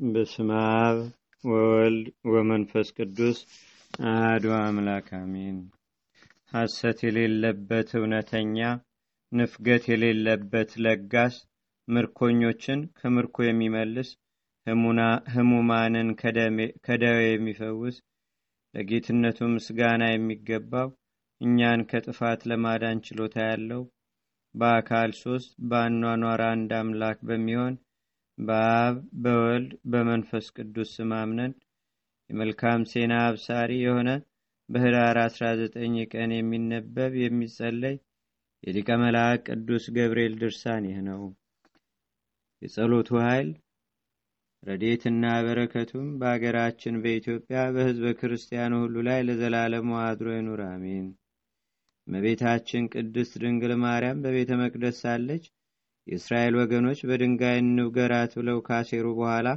በስመ አብ ወወልድ ወመንፈስ ቅዱስ አሐዱ አምላክ አሜን። ሐሰት የሌለበት እውነተኛ፣ ንፍገት የሌለበት ለጋስ፣ ምርኮኞችን ከምርኮ የሚመልስ፣ ሕሙማንን ከደዌ የሚፈውስ፣ ለጌትነቱ ምስጋና የሚገባው እኛን ከጥፋት ለማዳን ችሎታ ያለው በአካል ሶስት በአኗኗር አንድ አምላክ በሚሆን በአብ በወልድ በመንፈስ ቅዱስ ስም አምነን የመልካም ሴና አብሳሪ የሆነ በህዳር 19 ቀን የሚነበብ የሚጸለይ የሊቀ መልአክ ቅዱስ ገብርኤል ድርሳን ይህ ነው። የጸሎቱ ኃይል ረዴትና በረከቱም በአገራችን በኢትዮጵያ በህዝበ ክርስቲያኑ ሁሉ ላይ ለዘላለሙ አድሮ ይኑር፣ አሜን። እመቤታችን ቅድስት ድንግል ማርያም በቤተ መቅደስ ሳለች የእስራኤል ወገኖች በድንጋይ እንውገራት ብለው ካሴሩ በኋላ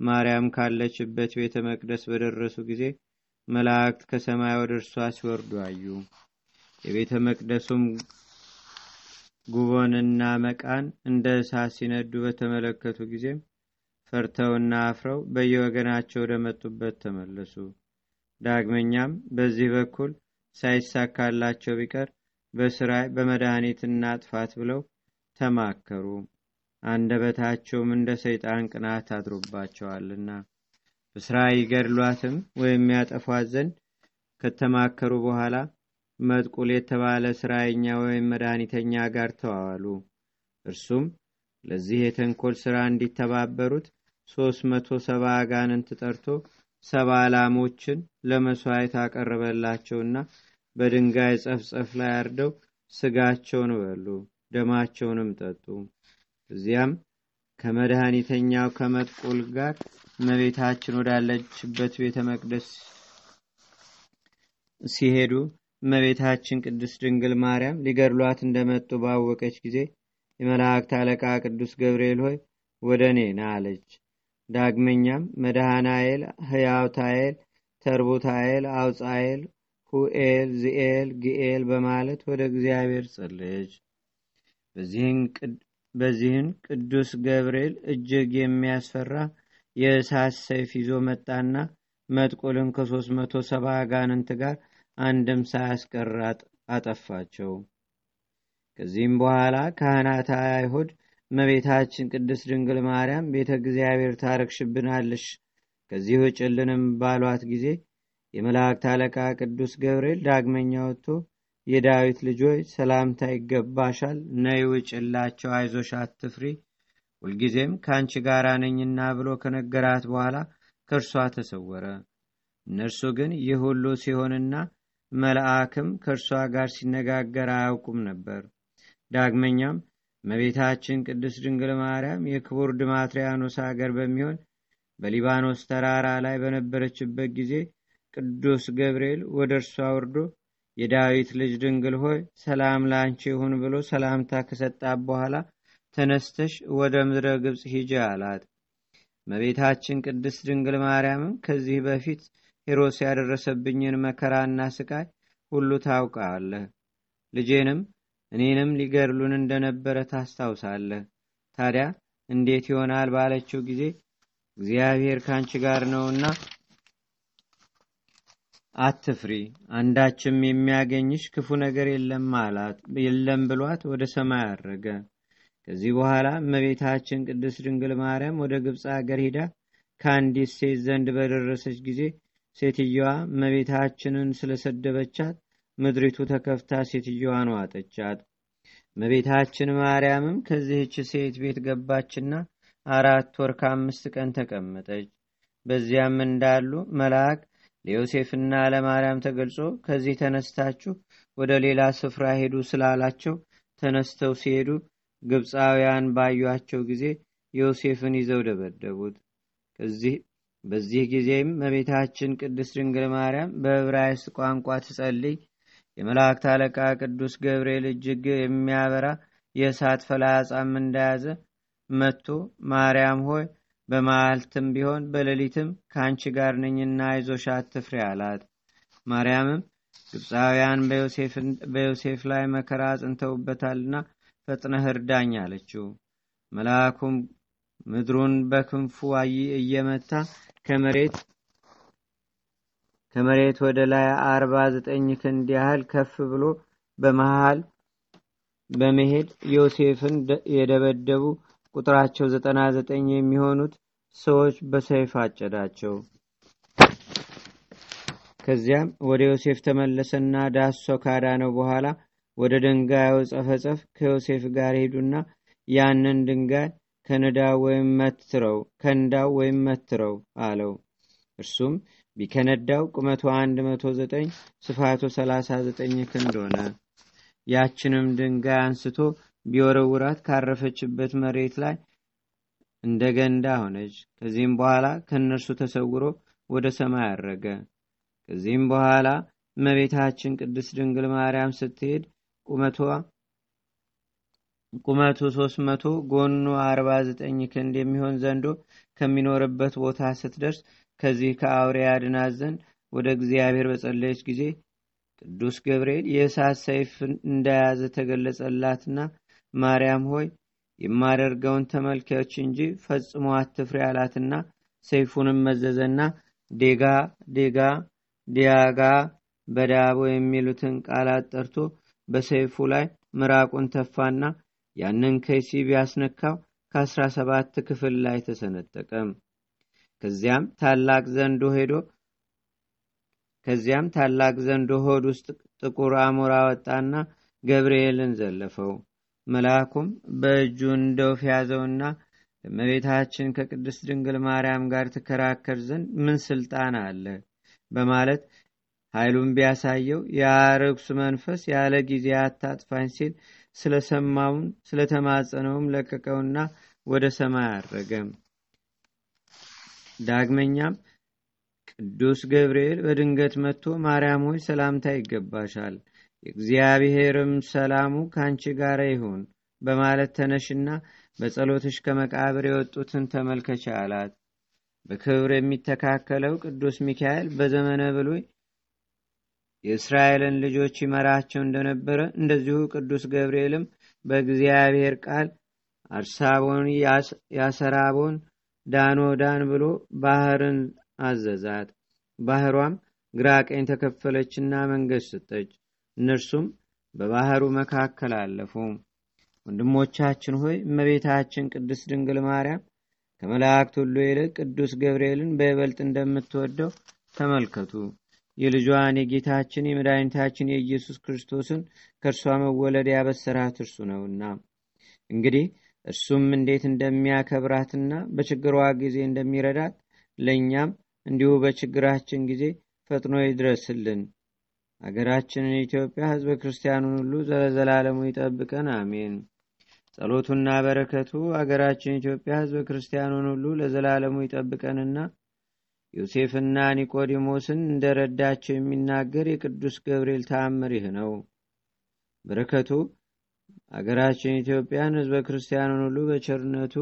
ማርያም ካለችበት ቤተ መቅደስ በደረሱ ጊዜ መላእክት ከሰማይ ወደ እርሷ ሲወርዱ አዩ። የቤተ መቅደሱም ጉቦንና መቃን እንደ እሳት ሲነዱ በተመለከቱ ጊዜም ፈርተውና አፍረው በየወገናቸው ወደ መጡበት ተመለሱ። ዳግመኛም በዚህ በኩል ሳይሳካላቸው ቢቀር በስራይ በመድኃኒትና ጥፋት ብለው ተማከሩ። አንደበታቸውም እንደ ሰይጣን ቅናት አድሮባቸዋልና በስራ ይገድሏትም ወይም ያጠፏት ዘንድ ከተማከሩ በኋላ መጥቁል የተባለ ስራየኛ ወይም መድኃኒተኛ ጋር ተዋዋሉ። እርሱም ለዚህ የተንኮል ሥራ እንዲተባበሩት ሦስት መቶ ሰባ አጋንንት ጠርቶ ሰባ ላሞችን ለመሥዋዕት አቀረበላቸውና በድንጋይ ጸፍጸፍ ላይ አርደው ስጋቸውን በሉ፣ ደማቸውንም ጠጡ። እዚያም ከመድኃኒተኛው ከመጥቁል ጋር እመቤታችን ወዳለችበት ቤተ መቅደስ ሲሄዱ እመቤታችን ቅድስት ድንግል ማርያም ሊገድሏት እንደመጡ ባወቀች ጊዜ የመላእክት አለቃ ቅዱስ ገብርኤል ሆይ ወደ እኔ ና አለች። ዳግመኛም መድኃናኤል፣ ሕያውታኤል፣ ተርቡታኤል፣ አውፃኤል፣ ሁኤል፣ ዝኤል፣ ግኤል በማለት ወደ እግዚአብሔር ጸለየች። በዚህን ቅዱስ ገብርኤል እጅግ የሚያስፈራ የእሳት ሰይፍ ይዞ መጣና መጥቁልን ከሦስት መቶ ሰባ አጋንንት ጋር አንድም ሳያስቀር አጠፋቸው። ከዚህም በኋላ ካህናት አይሁድ እመቤታችን ቅድስት ድንግል ማርያም ቤተ እግዚአብሔር ታረክሽብናለሽ፣ ከዚህ ውጭልንም ባሏት ጊዜ የመላእክት አለቃ ቅዱስ ገብርኤል ዳግመኛ ወጥቶ የዳዊት ልጆች ሰላምታ ይገባሻል፣ ነይ ውጭላቸው፣ አይዞሽ፣ አትፍሪ፣ ሁልጊዜም ከአንቺ ጋር ነኝና ብሎ ከነገራት በኋላ ከእርሷ ተሰወረ። እነርሱ ግን ይህ ሁሉ ሲሆንና መልአክም ከእርሷ ጋር ሲነጋገር አያውቁም ነበር። ዳግመኛም እመቤታችን ቅድስት ድንግል ማርያም የክቡር ድማትሪያኖስ አገር በሚሆን በሊባኖስ ተራራ ላይ በነበረችበት ጊዜ ቅዱስ ገብርኤል ወደ እርሷ ወርዶ የዳዊት ልጅ ድንግል ሆይ ሰላም ላንቺ ይሁን ብሎ ሰላምታ ከሰጣት በኋላ ተነስተሽ ወደ ምድረ ግብፅ ሂጂ አላት። እመቤታችን ቅድስት ድንግል ማርያምም ከዚህ በፊት ሄሮስ ያደረሰብኝን መከራና ስቃይ ሁሉ ታውቃለህ፣ ልጄንም እኔንም ሊገድሉን እንደነበረ ታስታውሳለህ። ታዲያ እንዴት ይሆናል ባለችው ጊዜ እግዚአብሔር ካንቺ ጋር ነውና አትፍሪ፣ አንዳችም የሚያገኝሽ ክፉ ነገር የለም ብሏት ወደ ሰማይ አረገ። ከዚህ በኋላ እመቤታችን ቅድስት ድንግል ማርያም ወደ ግብፅ አገር ሂዳ ከአንዲት ሴት ዘንድ በደረሰች ጊዜ ሴትየዋ እመቤታችንን ስለሰደበቻት ምድሪቱ ተከፍታ ሴትየዋን ዋጠቻት። እመቤታችን ማርያምም ከዚህች ሴት ቤት ገባችና አራት ወር ከአምስት ቀን ተቀመጠች። በዚያም እንዳሉ መልአክ ለዮሴፍና ለማርያም ተገልጾ ከዚህ ተነስታችሁ ወደ ሌላ ስፍራ ሄዱ ስላላቸው ተነስተው ሲሄዱ ግብፃውያን ባዩአቸው ጊዜ ዮሴፍን ይዘው ደበደቡት። በዚህ ጊዜም እመቤታችን ቅድስት ድንግል ማርያም በዕብራይስጥ ቋንቋ ትጸልይ የመላእክት አለቃ ቅዱስ ገብርኤል እጅግ የሚያበራ የእሳት ፈላጻም እንደያዘ መጥቶ ማርያም ሆይ በመዓልትም ቢሆን በሌሊትም ከአንቺ ጋር ነኝና አይዞሽ አትፍሪ አላት። ማርያምም ግብፃውያን በዮሴፍ ላይ መከራ አጽንተውበታልና ፈጥነህ እርዳኝ አለችው። መልአኩም ምድሩን በክንፉ እየመታ ከመሬት ከመሬት ወደ ላይ አርባ ዘጠኝ ክንድ ያህል ከፍ ብሎ በመሃል በመሄድ ዮሴፍን የደበደቡ ቁጥራቸው ዘጠና ዘጠኝ የሚሆኑት ሰዎች በሰይፍ አጨዳቸው። ከዚያም ወደ ዮሴፍ ተመለሰና ዳሶ ካዳነው በኋላ ወደ ድንጋዩ ጸፈጸፍ ከዮሴፍ ጋር ሄዱና ያንን ድንጋይ ከንዳው ወይም መትረው ከንዳው ወይም መትረው አለው። እርሱም ቢከነዳው ቁመቱ 109 ስፋቱ 39 ክንድ ሆነ። ያችንም ድንጋይ አንስቶ ቢወረውራት ካረፈችበት መሬት ላይ እንደ ገንዳ ሆነች። ከዚህም በኋላ ከእነርሱ ተሰውሮ ወደ ሰማይ አረገ። ከዚህም በኋላ እመቤታችን ቅድስት ድንግል ማርያም ስትሄድ ቁመቷ ቁመቱ ሶስት መቶ ጎኑ አርባ ዘጠኝ ክንድ የሚሆን ዘንዶ ከሚኖርበት ቦታ ስትደርስ ከዚህ ከአውሬ ያድናት ዘንድ ወደ እግዚአብሔር በጸለየች ጊዜ ቅዱስ ገብርኤል የእሳት ሰይፍ እንደያዘ ተገለጸላትና ማርያም ሆይ የማደርገውን ተመልካዮች እንጂ ፈጽሞ አትፍሬ አላትና ሰይፉንም መዘዘና ዴጋ ዴጋ ዲያጋ በዳቦ የሚሉትን ቃላት ጠርቶ በሰይፉ ላይ ምራቁን ተፋና ያንን ከይሲ ቢያስነካው ከአስራ ሰባት ክፍል ላይ ተሰነጠቀም። ከዚያም ታላቅ ዘንዶ ሄዶ ከዚያም ታላቅ ዘንዶ ሆድ ውስጥ ጥቁር አሞራ ወጣና ገብርኤልን ዘለፈው። መልአኩም በእጁ እንደ ወፍ ያዘውና ከእመቤታችን ከቅድስት ድንግል ማርያም ጋር ትከራከር ዘንድ ምን ስልጣን አለ በማለት ኃይሉን ቢያሳየው የአርኩስ መንፈስ ያለ ጊዜ አታጥፋኝ ሲል ስለሰማውን ስለተማጸነውም ለቀቀውና ወደ ሰማይ አረገም። ዳግመኛም ቅዱስ ገብርኤል በድንገት መጥቶ ማርያም ሆይ ሰላምታ ይገባሻል፣ የእግዚአብሔርም ሰላሙ ከአንቺ ጋር ይሁን በማለት ተነሽና በጸሎትሽ ከመቃብር የወጡትን ተመልከች አላት። በክብር የሚተካከለው ቅዱስ ሚካኤል በዘመነ ብሉይ የእስራኤልን ልጆች ይመራቸው እንደነበረ እንደዚሁ ቅዱስ ገብርኤልም በእግዚአብሔር ቃል አርሳቦን ያሰራቦን ዳኖ ዳን ብሎ ባህርን አዘዛት። ባህሯም ግራ ቀኝ ተከፈለችና መንገድ ሰጠች። እነርሱም በባህሩ መካከል አለፉ። ወንድሞቻችን ሆይ እመቤታችን ቅድስት ድንግል ማርያም ከመላእክት ሁሉ ይልቅ ቅዱስ ገብርኤልን በይበልጥ እንደምትወደው ተመልከቱ። የልጇን የጌታችን የመድኃኒታችን የኢየሱስ ክርስቶስን ከእርሷ መወለድ ያበሰራት እርሱ ነውና እንግዲህ እርሱም እንዴት እንደሚያከብራትና በችግሯ ጊዜ እንደሚረዳት ለእኛም እንዲሁ በችግራችን ጊዜ ፈጥኖ ይድረስልን። አገራችንን ኢትዮጵያ ሕዝበ ክርስቲያኑን ሁሉ ዘለዘላለሙ ይጠብቀን፣ አሜን። ጸሎቱና በረከቱ አገራችን ኢትዮጵያ ሕዝበ ክርስቲያኑን ሁሉ ለዘላለሙ ይጠብቀንና ዮሴፍና ኒቆዲሞስን እንደረዳቸው የሚናገር የቅዱስ ገብርኤል ተአምር ይህ ነው። በረከቱ አገራችን ኢትዮጵያን ሕዝበ ክርስቲያኑን ሁሉ በቸርነቱ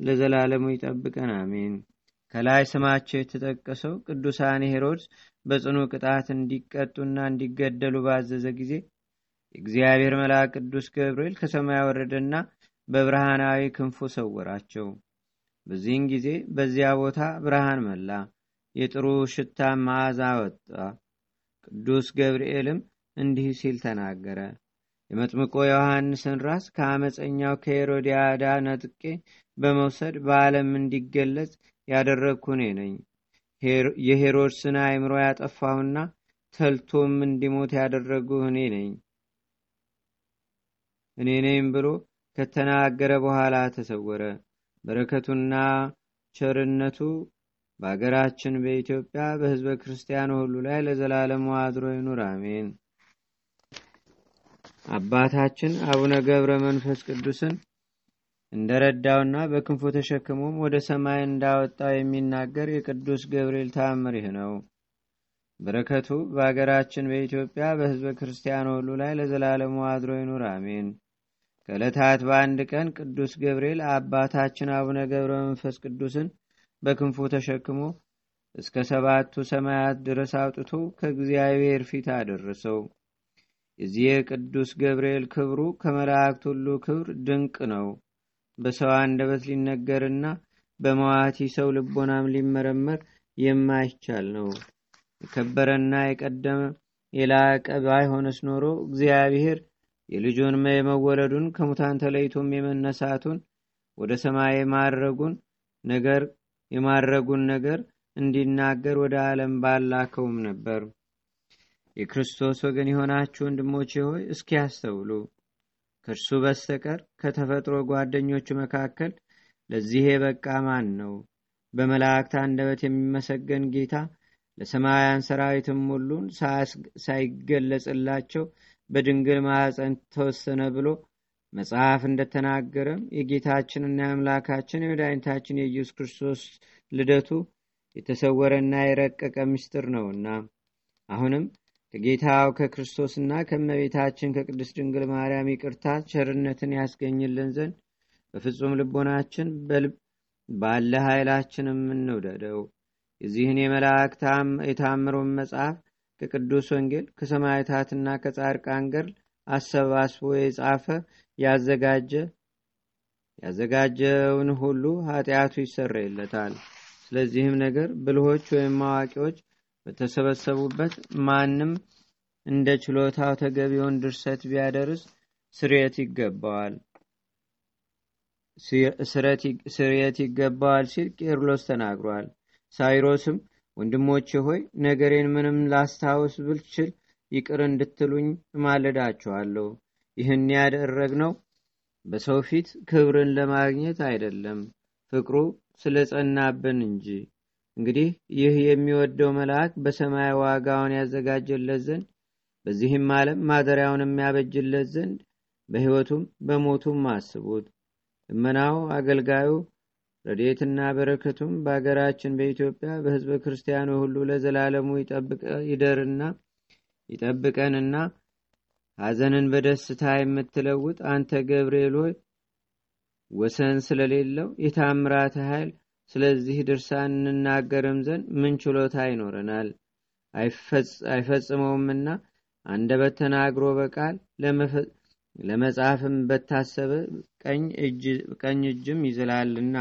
ለዘላለሙ ይጠብቀን፣ አሜን። ከላይ ስማቸው የተጠቀሰው ቅዱሳን ሄሮድስ በጽኑ ቅጣት እንዲቀጡና እንዲገደሉ ባዘዘ ጊዜ የእግዚአብሔር መልአክ ቅዱስ ገብርኤል ከሰማይ ወረደና በብርሃናዊ ክንፉ ሰወራቸው። በዚህን ጊዜ በዚያ ቦታ ብርሃን መላ፣ የጥሩ ሽታ መዓዛ ወጣ። ቅዱስ ገብርኤልም እንዲህ ሲል ተናገረ። የመጥምቆ ዮሐንስን ራስ ከአመፀኛው ከሄሮዲያዳ ነጥቄ በመውሰድ በዓለም እንዲገለጽ ያደረግኩ እኔ ነኝ። የሄሮድስን አእምሮ ያጠፋሁና ተልቶም እንዲሞት ያደረጉ እኔ ነኝ እኔ ነኝ ብሎ ከተናገረ በኋላ ተሰወረ። በረከቱና ቸርነቱ በአገራችን በኢትዮጵያ በሕዝበ ክርስቲያኑ ሁሉ ላይ ለዘላለሙ አድሮ ይኑር፣ አሜን። አባታችን አቡነ ገብረ መንፈስ ቅዱስን እንደረዳውና በክንፉ ተሸክሞም ወደ ሰማይ እንዳወጣው የሚናገር የቅዱስ ገብርኤል ተአምር ይህ ነው። በረከቱ በአገራችን በኢትዮጵያ በሕዝበ ክርስቲያኑ ሁሉ ላይ ለዘላለሙ አድሮ ይኑር፣ አሜን። ከዕለታት በአንድ ቀን ቅዱስ ገብርኤል አባታችን አቡነ ገብረ መንፈስ ቅዱስን በክንፉ ተሸክሞ እስከ ሰባቱ ሰማያት ድረስ አውጥቶ ከእግዚአብሔር ፊት አደረሰው። የዚህ ቅዱስ ገብርኤል ክብሩ ከመላእክት ሁሉ ክብር ድንቅ ነው። በሰው አንደበት ሊነገርና በመዋቲ ሰው ልቦናም ሊመረመር የማይቻል ነው። የከበረና የቀደመ የላቀ ባይሆንስ ኖሮ እግዚአብሔር የልጁን የመወለዱን ከሙታን ተለይቶም የመነሳቱን ወደ ሰማይ የማረጉን ነገር የማረጉን ነገር እንዲናገር ወደ ዓለም ባላከውም ነበር። የክርስቶስ ወገን የሆናችሁ ወንድሞቼ ሆይ እስኪ ያስተውሉ። ከእርሱ በስተቀር ከተፈጥሮ ጓደኞቹ መካከል ለዚህ የበቃ ማን ነው? በመላእክት አንደበት የሚመሰገን ጌታ ለሰማያውያን ሰራዊትም ሁሉን ሳይገለጽላቸው በድንግል ማዕፀን ተወሰነ ብሎ መጽሐፍ እንደተናገረም የጌታችንና የአምላካችን የመድኃኒታችን የኢየሱስ ክርስቶስ ልደቱ የተሰወረና የረቀቀ ምስጢር ነውና አሁንም ከጌታው ከክርስቶስና ከመቤታችን ከቅድስት ድንግል ማርያም ይቅርታ ቸርነትን ያስገኝልን ዘንድ በፍጹም ልቦናችን ባለ ኃይላችንም እንውደደው። የዚህን የመላእክት የታምሮን መጽሐፍ ከቅዱስ ወንጌል ከሰማዕታትና ከጻድቃን ገድል አሰባስቦ የጻፈ ያዘጋጀ ያዘጋጀውን ሁሉ ኃጢአቱ ይሰረይለታል። ስለዚህም ነገር ብልሆች ወይም አዋቂዎች በተሰበሰቡበት ማንም እንደ ችሎታው ተገቢውን ድርሰት ቢያደርስ ስርየት ይገባዋል ስርየት ይገባዋል ሲል ቄርሎስ ተናግሯል። ሳይሮስም ወንድሞቼ ሆይ ነገሬን ምንም ላስታውስ ብልችል ይቅር እንድትሉኝ እማልዳችኋለሁ። ይህን ያደረግነው በሰው ፊት ክብርን ለማግኘት አይደለም፣ ፍቅሩ ስለ ጸናብን እንጂ። እንግዲህ ይህ የሚወደው መልአክ በሰማይ ዋጋውን ያዘጋጀለት ዘንድ በዚህም ዓለም ማደሪያውን የሚያበጅለት ዘንድ በሕይወቱም በሞቱም አስቡት። ልመናው አገልጋዩ ረድኤትና በረከቱም በአገራችን በኢትዮጵያ በሕዝበ ክርስቲያኑ ሁሉ ለዘላለሙ ይደርና ይጠብቀንና ሐዘንን በደስታ የምትለውጥ አንተ ገብርኤል ሆይ ወሰን ስለሌለው የታምራት ኃይል ስለዚህ ድርሳን እንናገርም ዘንድ ምን ችሎታ ይኖረናል? አይፈጽመውምና አንደበት ተናግሮ በቃል ለመጽሐፍም በታሰበ ቀኝ እጅም ይዝላልና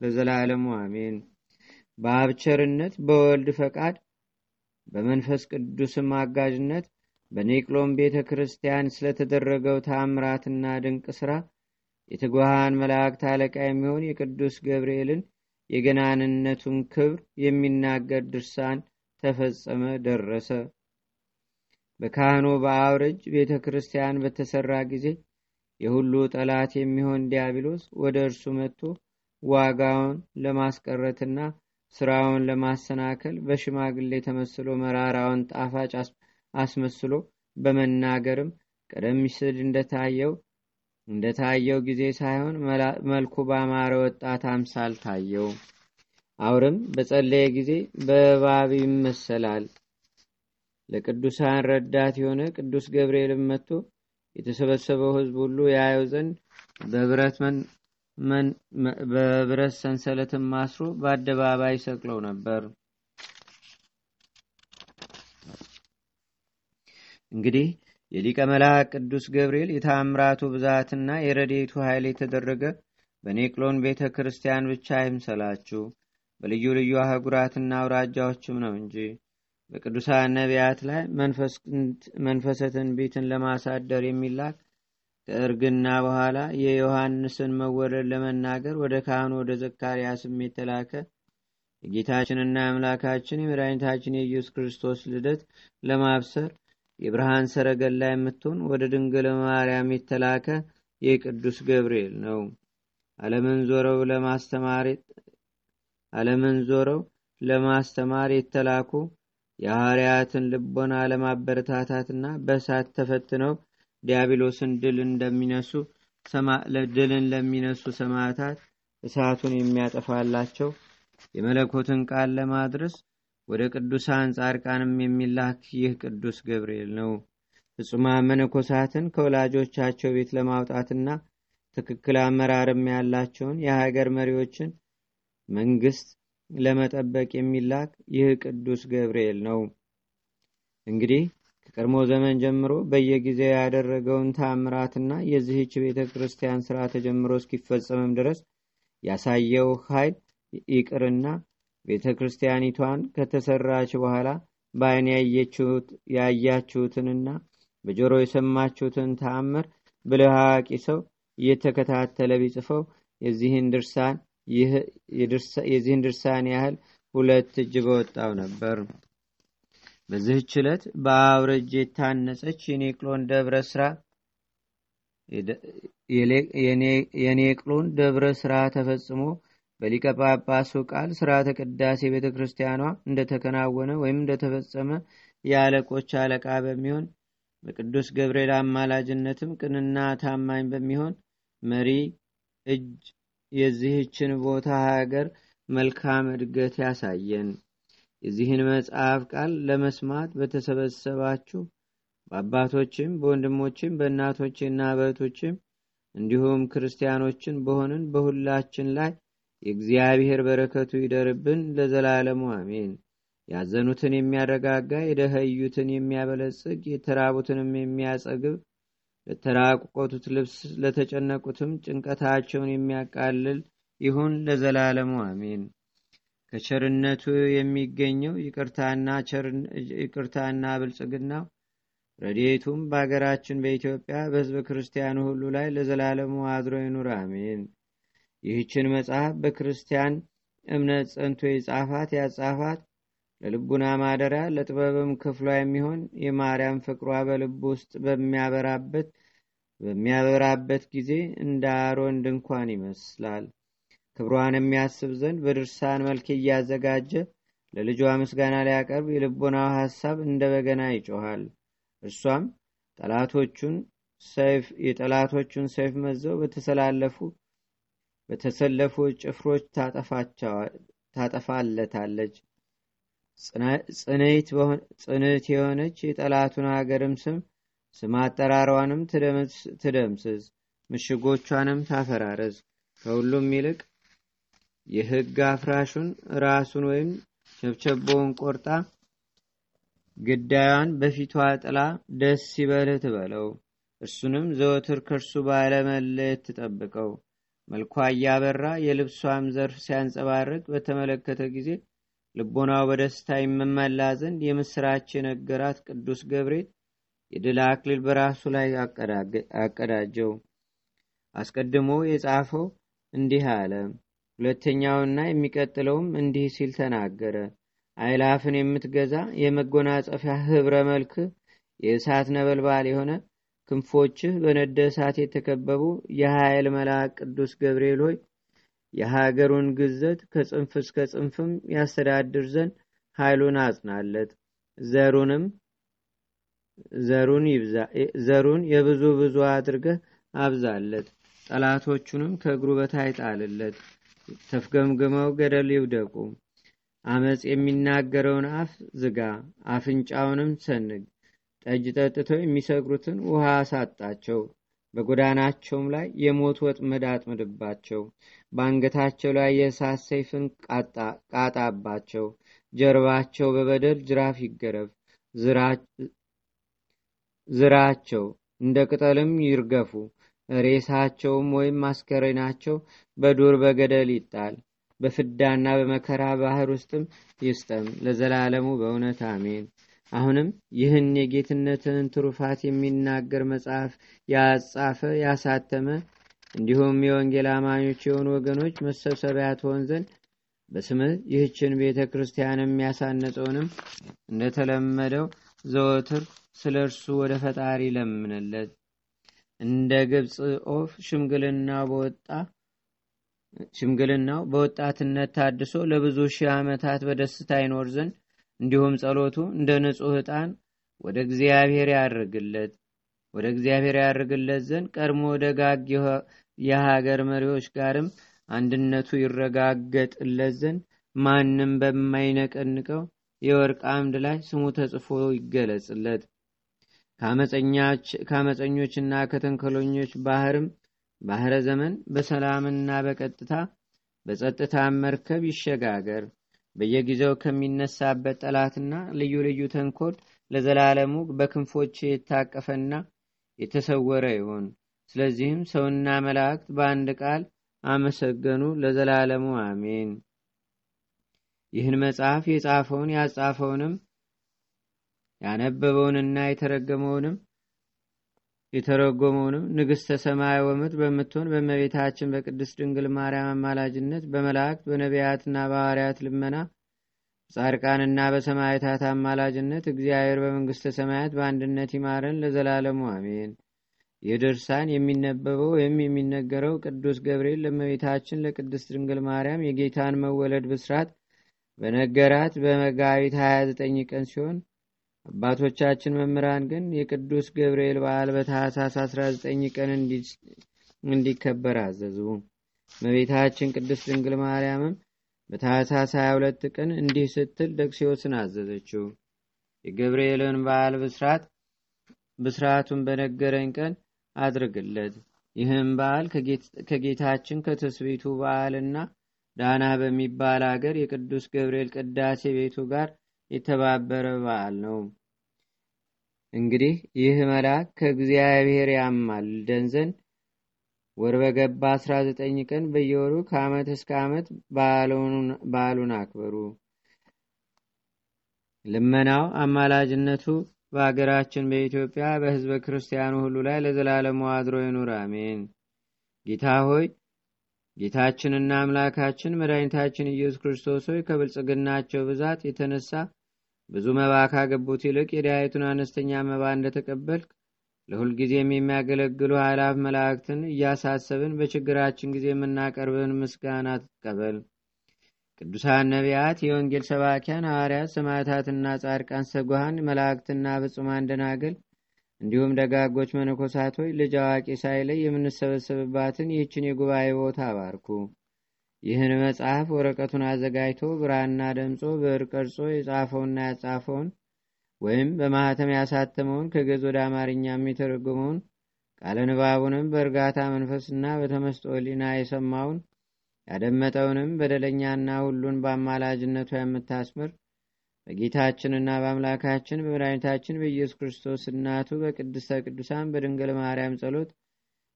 ለዘላለሙ አሜን። በአብ ቸርነት በወልድ ፈቃድ በመንፈስ ቅዱስም አጋዥነት በኔቅሎን ቤተ ክርስቲያን ስለተደረገው ታምራትና ድንቅ ሥራ የትጉሃን መላእክት አለቃ የሚሆን የቅዱስ ገብርኤልን የገናንነቱን ክብር የሚናገር ድርሳን ተፈጸመ፣ ደረሰ። በካህኑ በአውረጅ ቤተ ክርስቲያን በተሠራ ጊዜ የሁሉ ጠላት የሚሆን ዲያብሎስ ወደ እርሱ መጥቶ ዋጋውን ለማስቀረትና ስራውን ለማሰናከል በሽማግሌ ተመስሎ መራራውን ጣፋጭ አስመስሎ በመናገርም ቀደም ሲል እንደታየው እንደታየው ጊዜ ሳይሆን መልኩ ባማረ ወጣት አምሳል ታየው። አውርም በጸለየ ጊዜ በእባብ ይመሰላል። ለቅዱሳን ረዳት የሆነ ቅዱስ ገብርኤልም መጥቶ የተሰበሰበው ሕዝብ ሁሉ ያየው ዘንድ በብረት ሰንሰለትም ማስሮ በአደባባይ ሰቅለው ነበር። እንግዲህ የሊቀ መልአክ ቅዱስ ገብርኤል የተአምራቱ ብዛትና የረዴቱ ኃይል የተደረገ በኔቅሎን ቤተ ክርስቲያን ብቻ አይምሰላችሁ፣ በልዩ ልዩ አህጉራትና አውራጃዎችም ነው እንጂ በቅዱሳን ነቢያት ላይ መንፈሰ ትንቢትን ለማሳደር የሚላክ ከእርግና በኋላ የዮሐንስን መወለድ ለመናገር ወደ ካህኑ ወደ ዘካርያስም የተላከ የጌታችንና የአምላካችን የመድኃኒታችን የኢየሱስ ክርስቶስ ልደት ለማብሰር የብርሃን ሰረገላ የምትሆን ወደ ድንግል ማርያም የተላከ የቅዱስ ገብርኤል ነው። ዓለምን ዞረው ለማስተማር ዓለምን ዞረው ለማስተማር የተላኩ የሐዋርያትን ልቦና ለማበረታታትና በእሳት ተፈትነው ዲያብሎስን ድል እንደሚነሱ ድልን ለሚነሱ ሰማዕታት እሳቱን የሚያጠፋላቸው የመለኮትን ቃል ለማድረስ ወደ ቅዱሳን ጻድቃንም የሚላክ ይህ ቅዱስ ገብርኤል ነው። ፍጹማን መነኮሳትን ከወላጆቻቸው ቤት ለማውጣትና ትክክል አመራርም ያላቸውን የሀገር መሪዎችን መንግስት ለመጠበቅ የሚላክ ይህ ቅዱስ ገብርኤል ነው። እንግዲህ ከቀድሞ ዘመን ጀምሮ በየጊዜው ያደረገውን ታምራትና የዚህች ቤተ ክርስቲያን ሥራ ተጀምሮ እስኪፈጸምም ድረስ ያሳየው ኃይል ይቅርና ቤተ ክርስቲያኒቷን ከተሰራች በኋላ በዓይን ያያችሁትንና በጆሮ የሰማችሁትን ተአምር ብልህ አዋቂ ሰው እየተከታተለ ቢጽፈው የዚህን ድርሳን ያህል ሁለት እጅ በወጣው ነበር። በዚህች ዕለት በአውረጅ የታነጸች የኔቅሎን ደብረ ስራ የኔቅሎን ደብረ ስራ ተፈጽሞ በሊቀ ጳጳሱ ቃል ስርዓተ ቅዳሴ ቤተ ክርስቲያኗ እንደተከናወነ ወይም እንደተፈጸመ የአለቆች አለቃ በሚሆን በቅዱስ ገብርኤል አማላጅነትም ቅንና ታማኝ በሚሆን መሪ እጅ የዚህችን ቦታ ሀገር መልካም እድገት ያሳየን። የዚህን መጽሐፍ ቃል ለመስማት በተሰበሰባችሁ በአባቶችም በወንድሞችም በእናቶችና በእህቶችም እንዲሁም ክርስቲያኖችን በሆንን በሁላችን ላይ የእግዚአብሔር በረከቱ ይደርብን ለዘላለሙ አሜን። ያዘኑትን የሚያረጋጋ የደኸዩትን የሚያበለጽግ የተራቡትንም የሚያጸግብ ለተራቆቱት ልብስ ለተጨነቁትም ጭንቀታቸውን የሚያቃልል ይሁን ለዘላለሙ አሜን። ከቸርነቱ የሚገኘው ይቅርታና ብልጽግናው ረድኤቱም በአገራችን በኢትዮጵያ በሕዝበ ክርስቲያኑ ሁሉ ላይ ለዘላለሙ አድሮ ይኑር አሜን። ይህችን መጽሐፍ በክርስቲያን እምነት ጸንቶ የጻፋት ያጻፋት ለልቡና ማደሪያ ለጥበብም ክፍሏ የሚሆን የማርያም ፍቅሯ በልብ ውስጥ በሚያበራበት በሚያበራበት ጊዜ እንደ አሮን ድንኳን ይመስላል። ክብሯን የሚያስብ ዘንድ በድርሳን መልክ እያዘጋጀ ለልጇ ምስጋና ሊያቀርብ የልቦናው ሐሳብ እንደ በገና ይጮኋል። እርሷም ጠላቶቹን ሰይፍ የጠላቶቹን ሰይፍ መዘው በተሰላለፉ በተሰለፉ ጭፍሮች ታጠፋለታለች። ጽንት የሆነች የጠላቱን ሀገርም ስም ስም አጠራሯንም ትደምስስ፣ ምሽጎቿንም ታፈራረስ። ከሁሉም ይልቅ የሕግ አፍራሹን ራሱን ወይም ቸብቸቦውን ቆርጣ ግዳዩን በፊቷ ጥላ ደስ ይበልህ ትበለው። እርሱንም ዘወትር ከእርሱ ባለመለየት ትጠብቀው። መልኳ እያበራ የልብሷም ዘርፍ ሲያንጸባርቅ በተመለከተ ጊዜ ልቦናው በደስታ ይመመላ ዘንድ የምስራች የነገራት ቅዱስ ገብርኤል የድል አክሊል በራሱ ላይ አቀዳጀው። አስቀድሞ የጻፈው እንዲህ አለ። ሁለተኛውና የሚቀጥለውም እንዲህ ሲል ተናገረ። አይላፍን የምትገዛ የመጎናጸፊያ ህብረ መልክ የእሳት ነበልባል የሆነ ክንፎችህ በነደ እሳት የተከበቡ የኃይል መልአክ ቅዱስ ገብርኤል ሆይ የሀገሩን ግዘት ከጽንፍ እስከ ጽንፍም ያስተዳድር ዘንድ ኃይሉን አጽናለት። ዘሩንም ዘሩን የብዙ ብዙ አድርገህ አብዛለት። ጠላቶቹንም ከእግሩ በታይ ጣልለት። ተፍገምግመው ገደል ይውደቁ። አመፅ የሚናገረውን አፍ ዝጋ፣ አፍንጫውንም ሰንግ። ጠጅ ጠጥተው የሚሰግሩትን ውሃ አሳጣቸው። በጎዳናቸውም ላይ የሞት ወጥመድ አጥምድባቸው። በአንገታቸው ላይ የእሳት ሰይፍን ቃጣባቸው። ጀርባቸው በበደል ጅራፍ ይገረፍ። ዝራቸው እንደ ቅጠልም ይርገፉ። ሬሳቸውም ወይም አስከሬናቸው በዱር በገደል ይጣል። በፍዳና በመከራ ባህር ውስጥም ይስጠም ለዘላለሙ በእውነት አሜን። አሁንም ይህን የጌትነትን ትሩፋት የሚናገር መጽሐፍ ያጻፈ ያሳተመ እንዲሁም የወንጌል አማኞች የሆኑ ወገኖች መሰብሰቢያ ትሆን ዘንድ በስምህ ይህችን ቤተ ክርስቲያን የሚያሳነጸውንም እንደተለመደው ዘወትር ስለ እርሱ ወደ ፈጣሪ ለምንለት። እንደ ግብፅ ኦፍ ሽምግልናው በወጣ ሽምግልናው በወጣትነት ታድሶ ለብዙ ሺህ ዓመታት በደስታ ይኖር ዘንድ እንዲሁም ጸሎቱ እንደ ንጹሕ ዕጣን ወደ እግዚአብሔር ያርግለት ወደ እግዚአብሔር ያርግለት ዘንድ ቀድሞ ደጋግ የሀገር መሪዎች ጋርም አንድነቱ ይረጋገጥለት ዘንድ ማንም በማይነቀንቀው የወርቅ አምድ ላይ ስሙ ተጽፎ ይገለጽለት። ከአመፀኞችና ከተንኮለኞች ባህርም ባህረ ዘመን በሰላምና በቀጥታ በጸጥታ መርከብ ይሸጋገር። በየጊዜው ከሚነሳበት ጠላትና ልዩ ልዩ ተንኮል ለዘላለሙ በክንፎች የታቀፈና የተሰወረ ይሁን። ስለዚህም ሰውና መላእክት በአንድ ቃል አመሰገኑ፣ ለዘላለሙ አሜን። ይህን መጽሐፍ የጻፈውን ያጻፈውንም ያነበበውንና የተረገመውንም የተረጎመውንም ንግሥተ ሰማይ ወምድር በምትሆን በእመቤታችን በቅድስት ድንግል ማርያም አማላጅነት በመላእክት በነቢያትና በሐዋርያት ልመና በጻድቃንና በሰማዕታት አማላጅነት እግዚአብሔር በመንግሥተ ሰማያት በአንድነት ይማረን ለዘላለሙ አሜን። ይህ ድርሳን የሚነበበው ወይም የሚነገረው ቅዱስ ገብርኤል ለእመቤታችን ለቅድስት ድንግል ማርያም የጌታን መወለድ ብስራት በነገራት በመጋቢት 29 ቀን ሲሆን አባቶቻችን መምህራን ግን የቅዱስ ገብርኤል በዓል በታኅሳስ 19 ቀን እንዲከበር አዘዙ። እመቤታችን ቅድስት ድንግል ማርያምም በታኅሳስ 22 ቀን እንዲህ ስትል ደቅሲዮስን አዘዘችው። የገብርኤልን በዓል ብስራት ብስራቱን በነገረኝ ቀን አድርግለት። ይህም በዓል ከጌታችን ከትስቢቱ በዓልና ዳና በሚባል አገር የቅዱስ ገብርኤል ቅዳሴ ቤቱ ጋር የተባበረ በዓል ነው። እንግዲህ ይህ መልአክ ከእግዚአብሔር ያማልደን ዘንድ ወር በገባ 19 ቀን በየወሩ ከዓመት እስከ ዓመት በዓሉን አክበሩ። ልመናው አማላጅነቱ በአገራችን በኢትዮጵያ በሕዝበ ክርስቲያኑ ሁሉ ላይ ለዘላለሙ አድሮ ይኑር፣ አሜን። ጌታ ሆይ ጌታችንና አምላካችን መድኃኒታችን ኢየሱስ ክርስቶስ ሆይ ከብልጽግናቸው ብዛት የተነሳ ብዙ መባ ካገቡት ይልቅ የዳያይቱን አነስተኛ መባ እንደተቀበልክ ለሁልጊዜም የሚያገለግሉ ኃይላፍ መላእክትን እያሳሰብን በችግራችን ጊዜ የምናቀርብን ምስጋና ትቀበል። ቅዱሳን ነቢያት፣ የወንጌል ሰባኪያን ሐዋርያት፣ ሰማዕታትና ጻድቃን፣ ሰጓሃን መላእክትና ፍጹማን ደናግል እንዲሁም ደጋጎች መነኮሳት ልጅ አዋቂ ሳይለይ የምንሰበሰብባትን ይህችን የጉባኤ ቦታ አባርኩ። ይህን መጽሐፍ ወረቀቱን አዘጋጅቶ ብራና ደምጾ ብዕር ቀርጾ የጻፈውና ያጻፈውን ወይም በማህተም ያሳተመውን ከገዝ ወደ አማርኛም የተረጎመውን ቃለ ንባቡንም በእርጋታ መንፈስና በተመስጦ ሕሊና የሰማውን ያደመጠውንም በደለኛና ሁሉን በአማላጅነቷ የምታስምር በጌታችንና በአምላካችን በመድኃኒታችን በኢየሱስ ክርስቶስ እናቱ በቅድስተ ቅዱሳን በድንግል ማርያም ጸሎት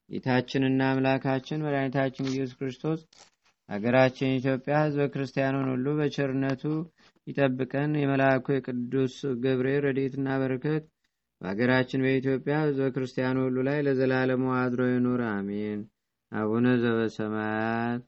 ጌታችንና አምላካችን መድኃኒታችን ኢየሱስ ክርስቶስ ሀገራችን ኢትዮጵያ ሕዝበ ክርስቲያኑን ሁሉ በቸርነቱ ይጠብቀን። የመልአኩ የቅዱስ ገብርኤል ረድኤትና በረከት በሀገራችን በኢትዮጵያ ሕዝበ ክርስቲያኑ ሁሉ ላይ ለዘላለሙ አድሮ ይኑር፣ አሜን። አቡነ ዘበሰማያት